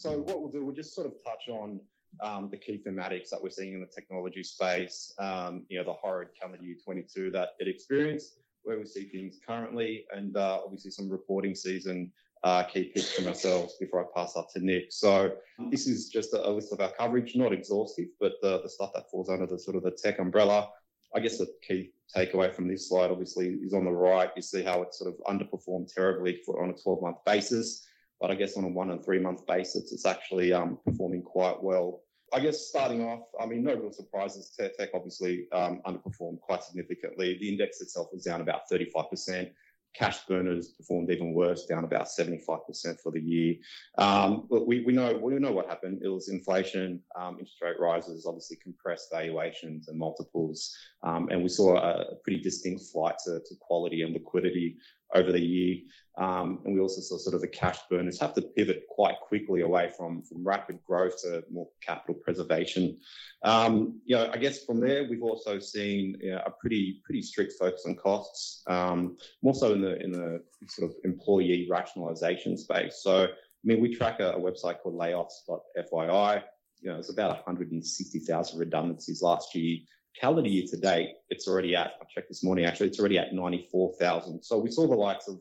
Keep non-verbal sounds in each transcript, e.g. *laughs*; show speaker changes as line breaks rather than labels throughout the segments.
So what we'll do, we'll just sort of touch on um, the key thematics that we're seeing in the technology space, um, you know, the horrid calendar year 22 that it experienced, where we see things currently, and uh, obviously some reporting season uh, key picks from ourselves before I pass up to Nick. So this is just a list of our coverage, not exhaustive, but the stuff that falls under the sort of the tech umbrella. I guess the key takeaway from this slide, obviously, is on the right. You see how it sort of underperformed terribly on a 12-month basis. But I guess on a one and three-month basis, it's actually um, performing quite well. I guess starting off, I mean, no real surprises. Tech obviously um, underperformed quite significantly. The index itself was down about 35%. Cash burners performed even worse, down about 75% for the year. Um, but we know we know what happened. It was inflation, interest rate rises, obviously compressed valuations and multiples. And we saw a pretty distinct flight to quality and liquidity over the year. Um, and we also saw sort of the cash burners have to pivot quite quickly away from from rapid growth to more capital preservation. Um, you know, I guess from there, we've also seen a pretty pretty strict focus on costs, um, more so in the in the sort of employee rationalization space. So, I mean, we track a website called layoffs.fyi. You know, it's about 160,000 redundancies last year. Calendar year to date, it's already at, I checked this morning, actually, it's already at 94,000. So we saw the likes of,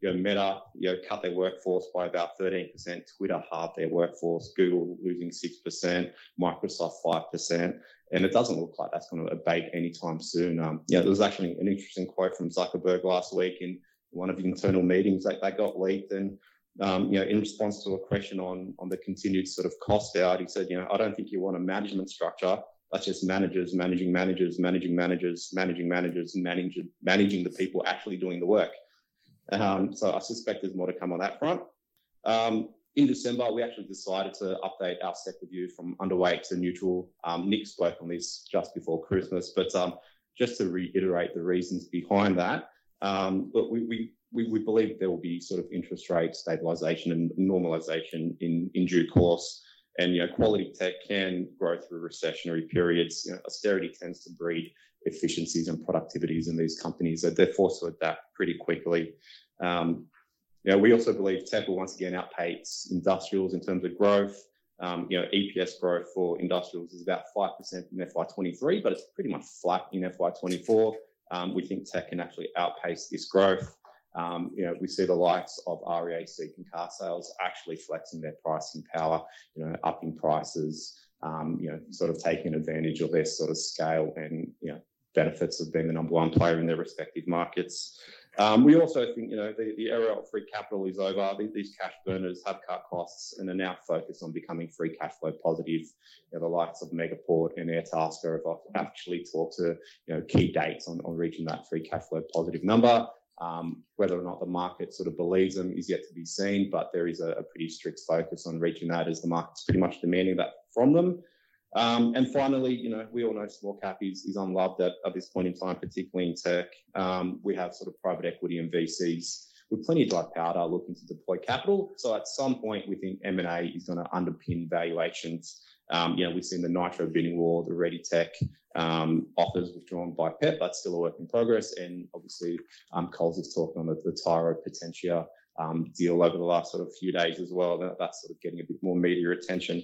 you know, Meta, you know, cut their workforce by about 13%, Twitter halved their workforce, Google losing 6%, Microsoft 5%, and it doesn't look like that's gonna abate anytime soon. Um, yeah, there was actually an interesting quote from Zuckerberg last week in one of the internal meetings that got leaked, and, um, you know, in response to a question on, on the continued sort of cost out, he said, "You know, I don't think you want a management structure that's just managers managing managers, managing managers, managing managers, and managing the people actually doing the work." Um, so I suspect there's more to come on that front. Um, in December, we actually decided to update our sector view from underweight to neutral. Um, Nick spoke on this just before Christmas, but just to reiterate the reasons behind that, but we we we believe there will be sort of interest rate stabilization and normalization in, in due course. And, you know, quality tech can grow through recessionary periods. You know, austerity tends to breed efficiencies and productivities in these companies, that they're forced to adapt pretty quickly. Um, You know, we also believe tech will once again outpace industrials in terms of growth. Um, You know, EPS growth for industrials is about 5% in FY23, but it's pretty much flat in FY 2024. We think tech can actually outpace this growth. Um, you know, we see the likes of REA and Carsales actually flexing their pricing power, you know, upping prices, um, you know, sort of taking advantage of their sort of scale and, you know, benefits of being the number one player in their respective markets. Um, we also think, you know, the era of free capital is over. These cash burners have cut costs and are now focused on becoming free cash flow positive. You know, the likes of Megaport and Airtasker have actually talked to, you know, key dates on reaching that free cash flow positive number. Um, whether or not the market sort of believes them is yet to be seen, but there is a pretty strict focus on reaching that as the market's pretty much demanding that from them. Um, and finally, you know, we all know small cap is unloved at this point in time, particularly in tech. Um, we have sort of private equity and VCs with plenty of dry powder looking to deploy capital. So at some point, we think M&A is gonna underpin valuations. Um, you know, we've seen the Nitro bidding war, the ReadyTech um, offers withdrawn by PEP. That's still a work in progress, and obviously, um, Coles is talking on the Tyro Potentia deal over the last sort of few days as well. That's sort of getting a bit more media attention.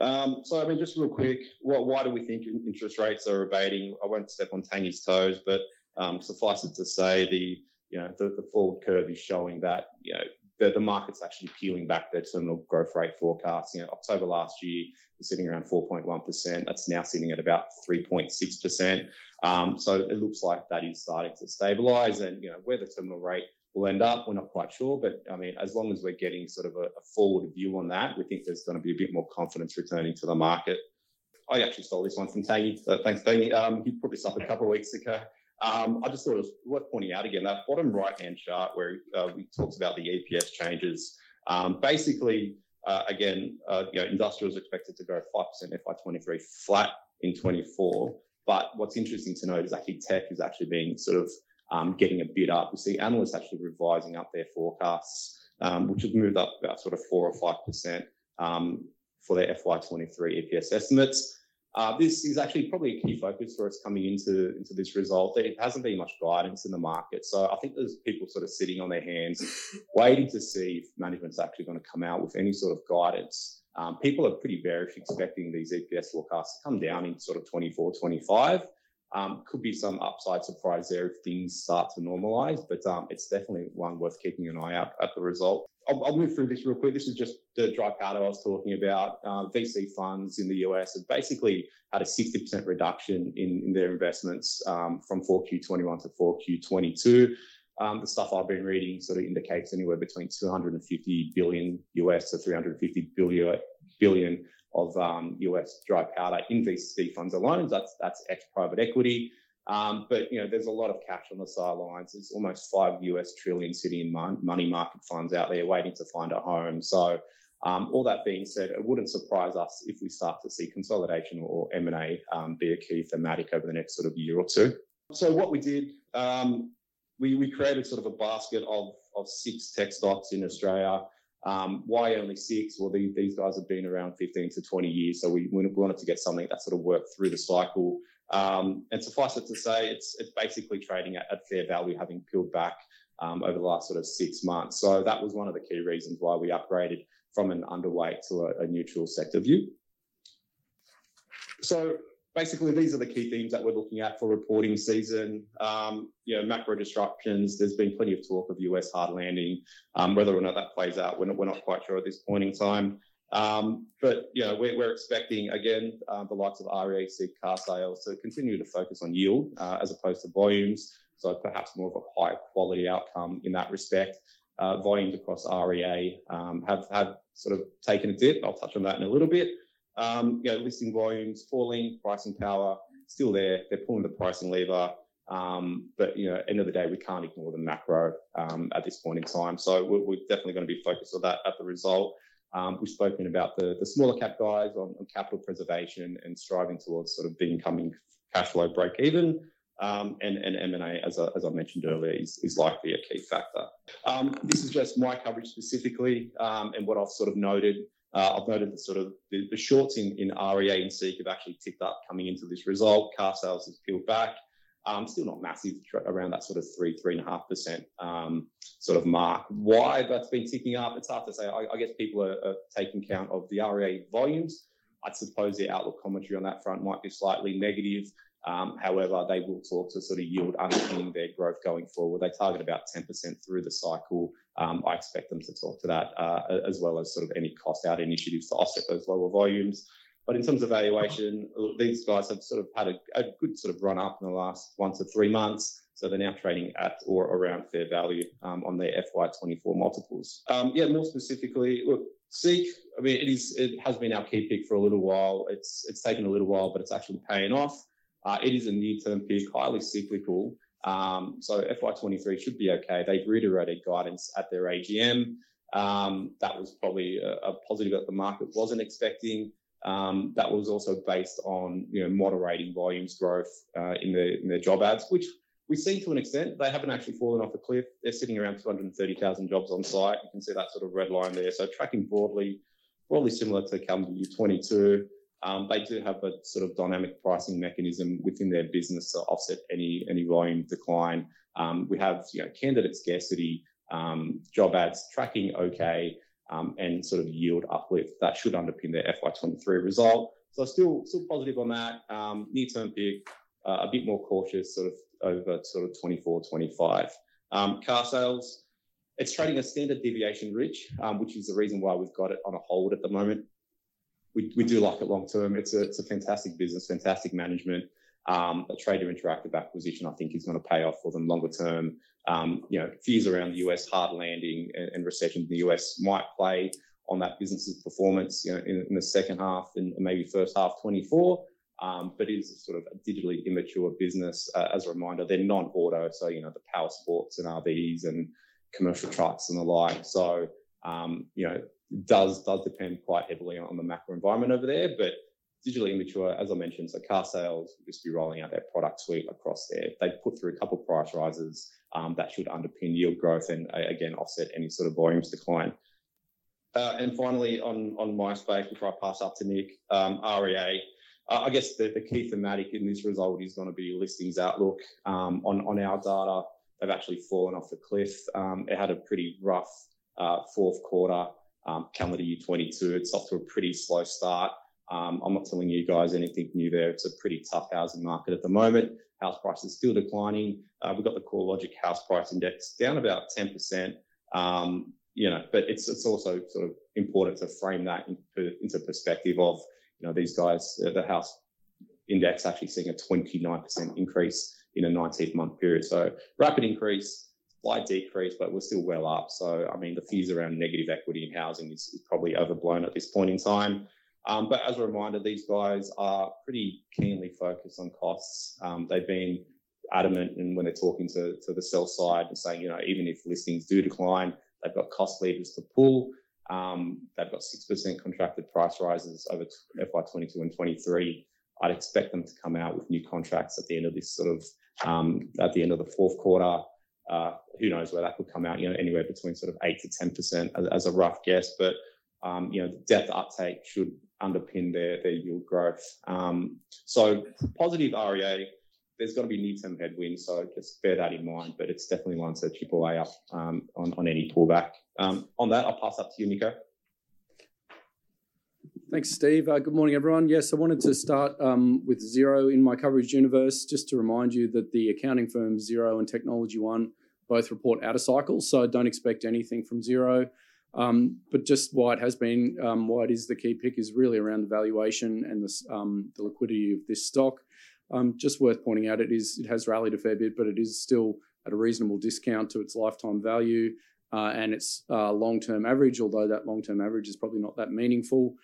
So I mean, just real quick, why do we think interest rates are abating? I won't step on Tanya's toes, but suffice it to say, the you know, the forward curve is showing that, you know, the market's actually peeling back their terminal growth rate forecast. You know, October last year was sitting around 4.1%. That's now sitting at about 3.6%. Um, so it looks like that is starting to stabilize and, you know, where the terminal rate will end up, we're not quite sure. But, I mean, as long as we're getting sort of a forward view on that, we think there's gonna be a bit more confidence returning to the market. I actually stole this one from Tanya. So thanks, Tanya. Um, he put this up a couple of weeks ago. Um, I just thought it was worth pointing out again, that bottom right-hand chart where uh, we talked about the EPS changes. Um, basically, uh, again, uh, you know, industrial is expected to grow 5% FY23 flat in 2024. But what's interesting to note is actually tech is actually being sort of um, getting a bit up. We see analysts actually revising up their forecasts, which has moved up about sort of 4 or 5% for their FY23 EPS estimates. Uh, this is actually probably a key focus for us coming into, into this result. There hasn't been much guidance in the market. So I think there's people sort of sitting on their hands, *laughs* waiting to see if management's actually going to come out with any sort of guidance. Um, people are pretty bearish expecting these EPS forecasts to come down in sort of 24, 25. Um, could be some upside surprise there if things start to normalize, but um, it's definitely one worth keeping an eye out at the result. I'll, I'll, move through this real quick. This is just the dry powder I was talking about. Uh, VC funds in the US have basically had a 60% reduction in, in their investments um, from 4Q21 to 4Q22. Um, the stuff I've been reading sort of indicates anywhere between 250 billion US to 350 billion billion of um, US dry powder in VC funds alone. That's that's ex private equity. Um, but you know, there's a lot of cash on the sidelines. There's almost five US trillion sitting in mon- money market funds out there waiting to find a home. So, um, all that being said, it wouldn't surprise us if we start to see consolidation or M&A um, be a key thematic over the next sort of year or two. So, what we did, um, we we created sort of a basket of of six tech stocks in Australia. Um, why only six? Well, these, these guys have been around 15 to 20 years, so we, we wanted to get something that sort of worked through the cycle. Um, and suffice it to say, it's it's basically trading at, at fair value, having peeled back um, over the last sort of six months. So that was one of the key reasons why we upgraded from an underweight to a, a neutral sector view. So basically, these are the key themes that we're looking at for reporting season. Um, you know, macro disruptions. There's been plenty of talk of US hard landing. Um, whether or not that plays out, we're not, we're not quite sure at this point in time. Um, but you know, we're, we're expecting again uh, the likes of REAC Carsales to continue to focus on yield uh, as opposed to volumes. So perhaps more of a high quality outcome in that respect. Uh, volumes across REA um, have have sort of taken a dip. I'll touch on that in a little bit. Um, you know, listing volumes falling, pricing power still there. They're pulling the pricing lever. Um, but you know, end of the day, we can't ignore the macro um, at this point in time. So we're, we're, definitely going to be focused on that at the result. Um, we've spoken about the, the smaller cap guys on, on, capital preservation and striving towards sort of becoming cash flow break even. Um, and, and M&A, as I, as I mentioned earlier, is, is likely a key factor. Um, this is just my coverage specifically um, and what I've sort of noted. Uh, I've noted that sort of the, the shorts in, in REA and SEEK have actually ticked up coming into this result. Carsales has peeled back. Um, still not massive, around that sort of three, three and a half percent um, sort of mark. Why that's been ticking up, it's hard to say. I, I guess people are, are, taking count of the REA volumes. I suppose the outlook commentary on that front might be slightly negative. Um, however, they will talk to sort of yield underpinning their growth going forward. They target about 10% through the cycle. Um, I expect them to talk to that uh, as well as sort of any cost out initiatives to offset those lower volumes. But in terms of valuation, these guys have sort of had a, a, good sort of run up in the last one to three months. So they're now trading at or around fair value um, on their FY24 multiples. Um, yeah, more specifically, look, Seek. I mean, it is it has been our key pick for a little while. It's it's taken a little while, but it's actually paying off. Uh, it is a near-term pick, highly cyclical. Um, so FY23 should be okay. They've reiterated guidance at their AGM. Um, that was probably a, a positive that the market wasn't expecting. Um, that was also based on you know moderating volumes growth uh, in the in their job ads, which we've seen to an extent. They haven't actually fallen off a cliff. They're sitting around 230,000 jobs on site. You can see that sort of red line there. So tracking broadly, broadly similar to calendar year 22. Um, they do have a sort of dynamic pricing mechanism within their business to offset any any volume decline. Um, we have you know candidate scarcity, um, job ads tracking okay um, and sort of yield uplift that should underpin their FY23 result. So still still positive on that. Um, near term pick, uh, a bit more cautious, sort of over sort of 24, 25. Um, Carsales, it's trading a standard deviation rich, um, which is the reason why we've got it on a hold at the moment. We, we do like it long term. It's a, it's a fantastic business, fantastic management. Um, a Trader Interactive acquisition, I think, is going to pay off for them longer term. Um, you know, fears around the US hard landing and, and, recession in the US might play on that business's performance, you know, in, in the second half and maybe first half 24. Um, but it is sort of a digitally immature business. Uh, as a reminder, they're non-auto, so you know the power sports and RVs and commercial trucks and the like. So um, you know, does does depend quite heavily on the macro environment over there, but digitally immature, as I mentioned, so Carsales will just be rolling out their product suite across there. They put through a couple of price rises um, that should underpin yield growth and uh, again offset any sort of volumes decline. Uh, and finally, on on MySpace, before I pass up to Nick, um, REA. I guess the key thematic in this result is gonna be listings outlook. On on our data, they've actually fallen off the cliff. It had a pretty rough fourth quarter, calendar year 2022. It's off to a pretty slow start. Um, I'm not telling you guys anything new there. It's a pretty tough housing market at the moment. House prices still declining. Uh, we've got the CoreLogic House Price Index down about 10%. Um, you know, but it's also sort of important to frame that into perspective of, you know, these guys, uh, the house index actually seeing a 29% increase in a 19-month period. So rapid increase, slight decrease, but we're still well up. So I mean, the fears around negative equity in housing is probably overblown at this point in time. Um, as a reminder, these guys are pretty keenly focused on costs. Um, they've been adamant and when they're talking to the sell side and saying, you know, even if listings do decline, they've got cost levers to pull. Um, they've got 6% contracted price rises over FY22 and 23. I'd expect them to come out with new contracts at the end of this sort of, at the end of the fourth quarter. Uh, who knows where that could come out, you know, anywhere between sort of 8%-10% as a rough guess. Um, you know, depth uptake should underpin their their yield growth. Um, so positive REA. There's gonna be near-term headwinds, so just bear that in mind, but it's definitely one to chip away at um, on on any pullback. Um, on that, I'll pass up to you, Nico.
Thanks, Steve. Uh, good morning, everyone. Yes, I wanted to start with Xero in my coverage universe, just to remind you that the accounting firms, Xero and Technology One both report out of cycle, so don't expect anything from Um, Xero. Just why it has been, um, why it is the key pick is really around the valuation and um, the liquidity of this stock. Just worth pointing out, it is it has rallied a fair bit, but it is still at a reasonable discount to its lifetime value uh, and its uh, long-term average, although that long-term average is probably not that meaningful.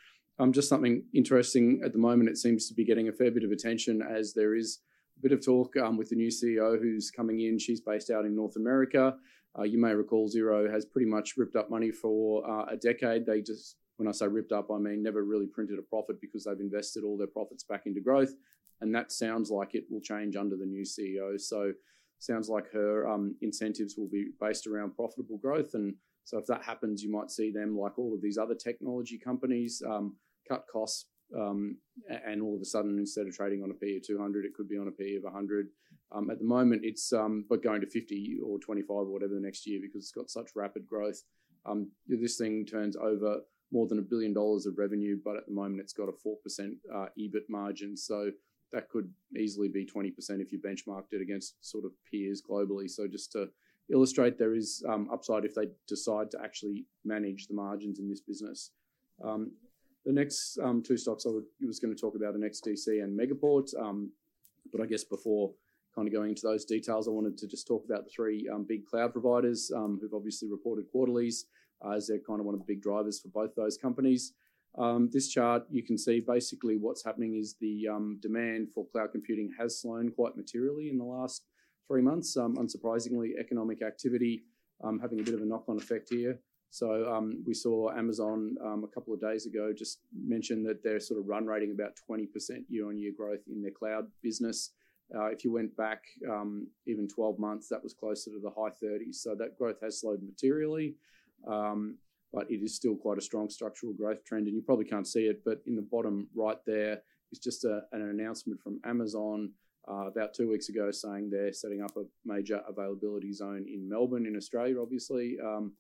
Just something interesting at the moment, it seems to be getting a fair bit of attention as there is a bit of talk with the new CEO who's coming in. She's based out in North America. Uh, you may recall Xero has pretty much ripped up money for uh, a decade. They just, when I say ripped up, I mean never really printed a profit because they've invested all their profits back into growth, and that sounds like it will change under the new CEO. So, sounds like her um, incentives will be based around profitable growth. And so, if that happens, you might see them, like all of these other technology companies, um, cut costs, um, and all of a sudden, instead of trading on a P of 200, it could be on a P of 100. Um, at the moment, it's um, but going to 50 or 25 or whatever the next year because it's got such rapid growth. Um, this thing turns over more than a 1 billion dollars of revenue, but at the moment it's got a 4% uh, EBIT margin. So that could easily be 20% if you benchmarked it against sort of peers globally. So just to illustrate, there is upside if they decide to actually manage the margins in this business. The next two stocks I was gonna talk about are NEXTDC and Megaport. But I guess before kind of going into those details, I wanted to just talk about the three um, big cloud providers um, who've obviously reported quarterlies uh, as they're kind of one of the big drivers for both those companies. Um, this chart, you can see basically what's happening is the demand for cloud computing has slowed quite materially in the last three months. Unsurprisingly, economic activity having a bit of a knock-on effect here. So we saw Amazon a couple of days ago just mention that they're sort of run rating about 20% year-on-year growth in their cloud business. Uh, if you went back um, even 12 months, that was closer to the high 30s. So That growth has slowed materially, um, but it is still quite a strong structural growth trend. And you probably can't see it, but in the bottom right there is just an announcement from Amazon uh, about two weeks ago saying they're setting up a major availability zone in Melbourne, in Australia, obviously, um,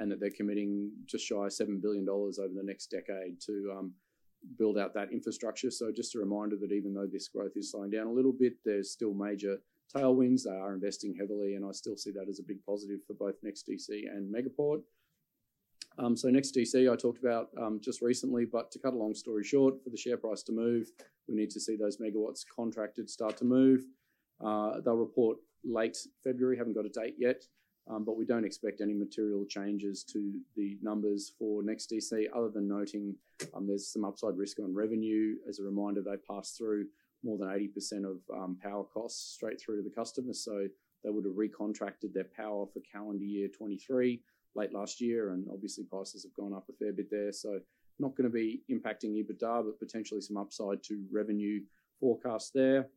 and that they're committing just shy of 7 billion dollars over the next decade to build out that infrastructure. So just a reminder that even though this growth is slowing down a little bit, there's still major tailwinds. They are investing heavily, and I still see that as a big positive for both NEXTDC and Megaport. Um, so, NextDC, I talked about um, just recently, but to cut a long story short, for the share price to move, we need to see those megawatts contracted start to move. Uh, they'll report late February, haven't got a date yet, Um, but we don't expect any material changes to the numbers for NEXTDC, other than noting um, there's some upside risk on revenue. As a reminder, they pass through more than 80% of um, power costs straight through to the customer. So they would have recontracted their power for calendar year 2023 late last year, and obviously prices have gone up a fair bit there. So not gonna be impacting EBITDA, but potentially some upside to revenue forecast there.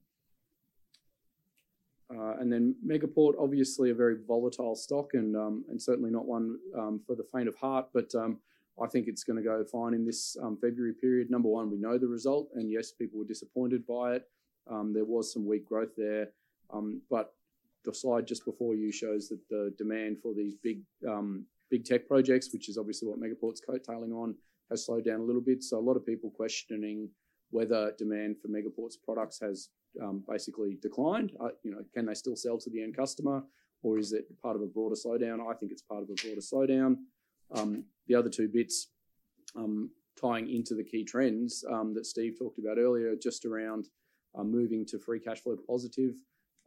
Megaport, obviously a very volatile stock and certainly not one for the faint of heart. But um, I think it's going to go fine in this um, February period. Number one, we know the result, and yes, people were disappointed by it. Um, there was some weak growth there, um, but the slide just before you shows that the demand for these big um, big tech projects, which is obviously what Megaport's coattailing on, has slowed down a little bit. So a lot of people questioning whether demand for Megaport's products has um, basically declined. Uh, you know, can they still sell to the end customer, or is it part of a broader slowdown? I think it's part of a broader slowdown. Um, the other two bits um, tying into the key trends um, that Steve talked about earlier, just around uh, moving to free cash flow positive.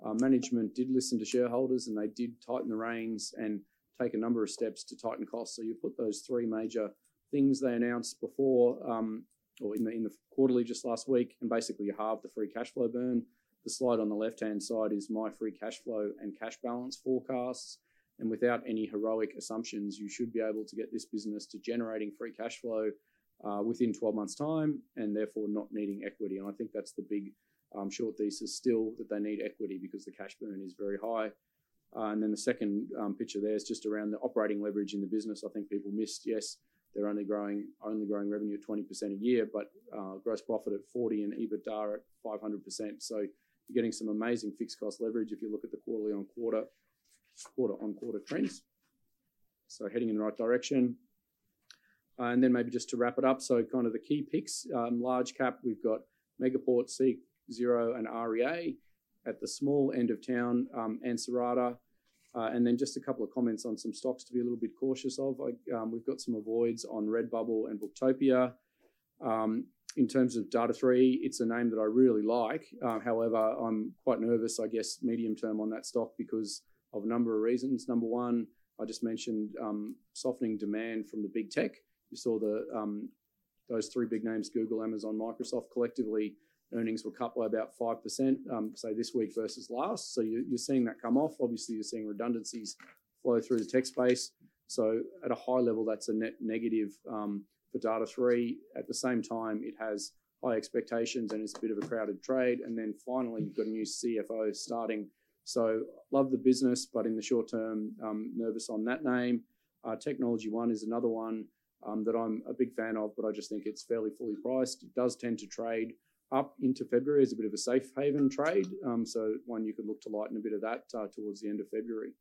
Uh, management did listen to shareholders and they did tighten the reins and take a number of steps to tighten costs. So you put those three major things they announced before um, or in the in the quarterly just last week, and basically you halve the free cash flow burn. The slide on the left hand side is my free cash flow and cash balance forecasts. And without any heroic assumptions, you should be able to get this business to generating free cash flow uh, within 12 months' time and therefore not needing equity. And I think that's the big um, short thesis still that they need equity because the cash burn is very high. Uh, and then the second um, picture there is just around the operating leverage in the business. I think people missed, yes, they're only growing only growing revenue at 20% a year, but uh, gross profit at 40 and EBITDA at 500%. So you're getting some amazing fixed cost leverage if you look at the quarterly on quarter, quarter on quarter trends. So heading in the right direction. Uh, and then maybe just to wrap it up, so kind of the key picks, um, large cap, we've got Megaport, Seek, Xero, and REA. At the small end of town, um, Ansarada, uh, and then just a couple of comments on some stocks to be a little bit cautious of. Um, we've got some avoids on Redbubble and Booktopia. Um, in terms of Data#3, it's a name that I really like. Uh, however, I'm quite nervous, I guess, medium term on that stock because of a number of reasons. Number one, I just mentioned um, softening demand from the big tech. You saw the those three big names, Google, Amazon, Microsoft, collectively earnings were cut by about 5%, um, say this week versus last. So you, are seeing that come off. Obviously, you're seeing redundancies flow through the tech space. So at a high level, that's a net negative um, for Data#3. At the same time, it has high expectations and it's a bit of a crowded trade. And then finally, you've got a new CFO starting. So love the business, but in the short term, um, nervous on that name. Uh, Technology One is another one um, that I'm a big fan of, but I just think it's fairly fully priced. It does tend to trade up into February as a bit of a safe haven trade. Um, so, one you could look to lighten a bit of that uh, towards the end of February.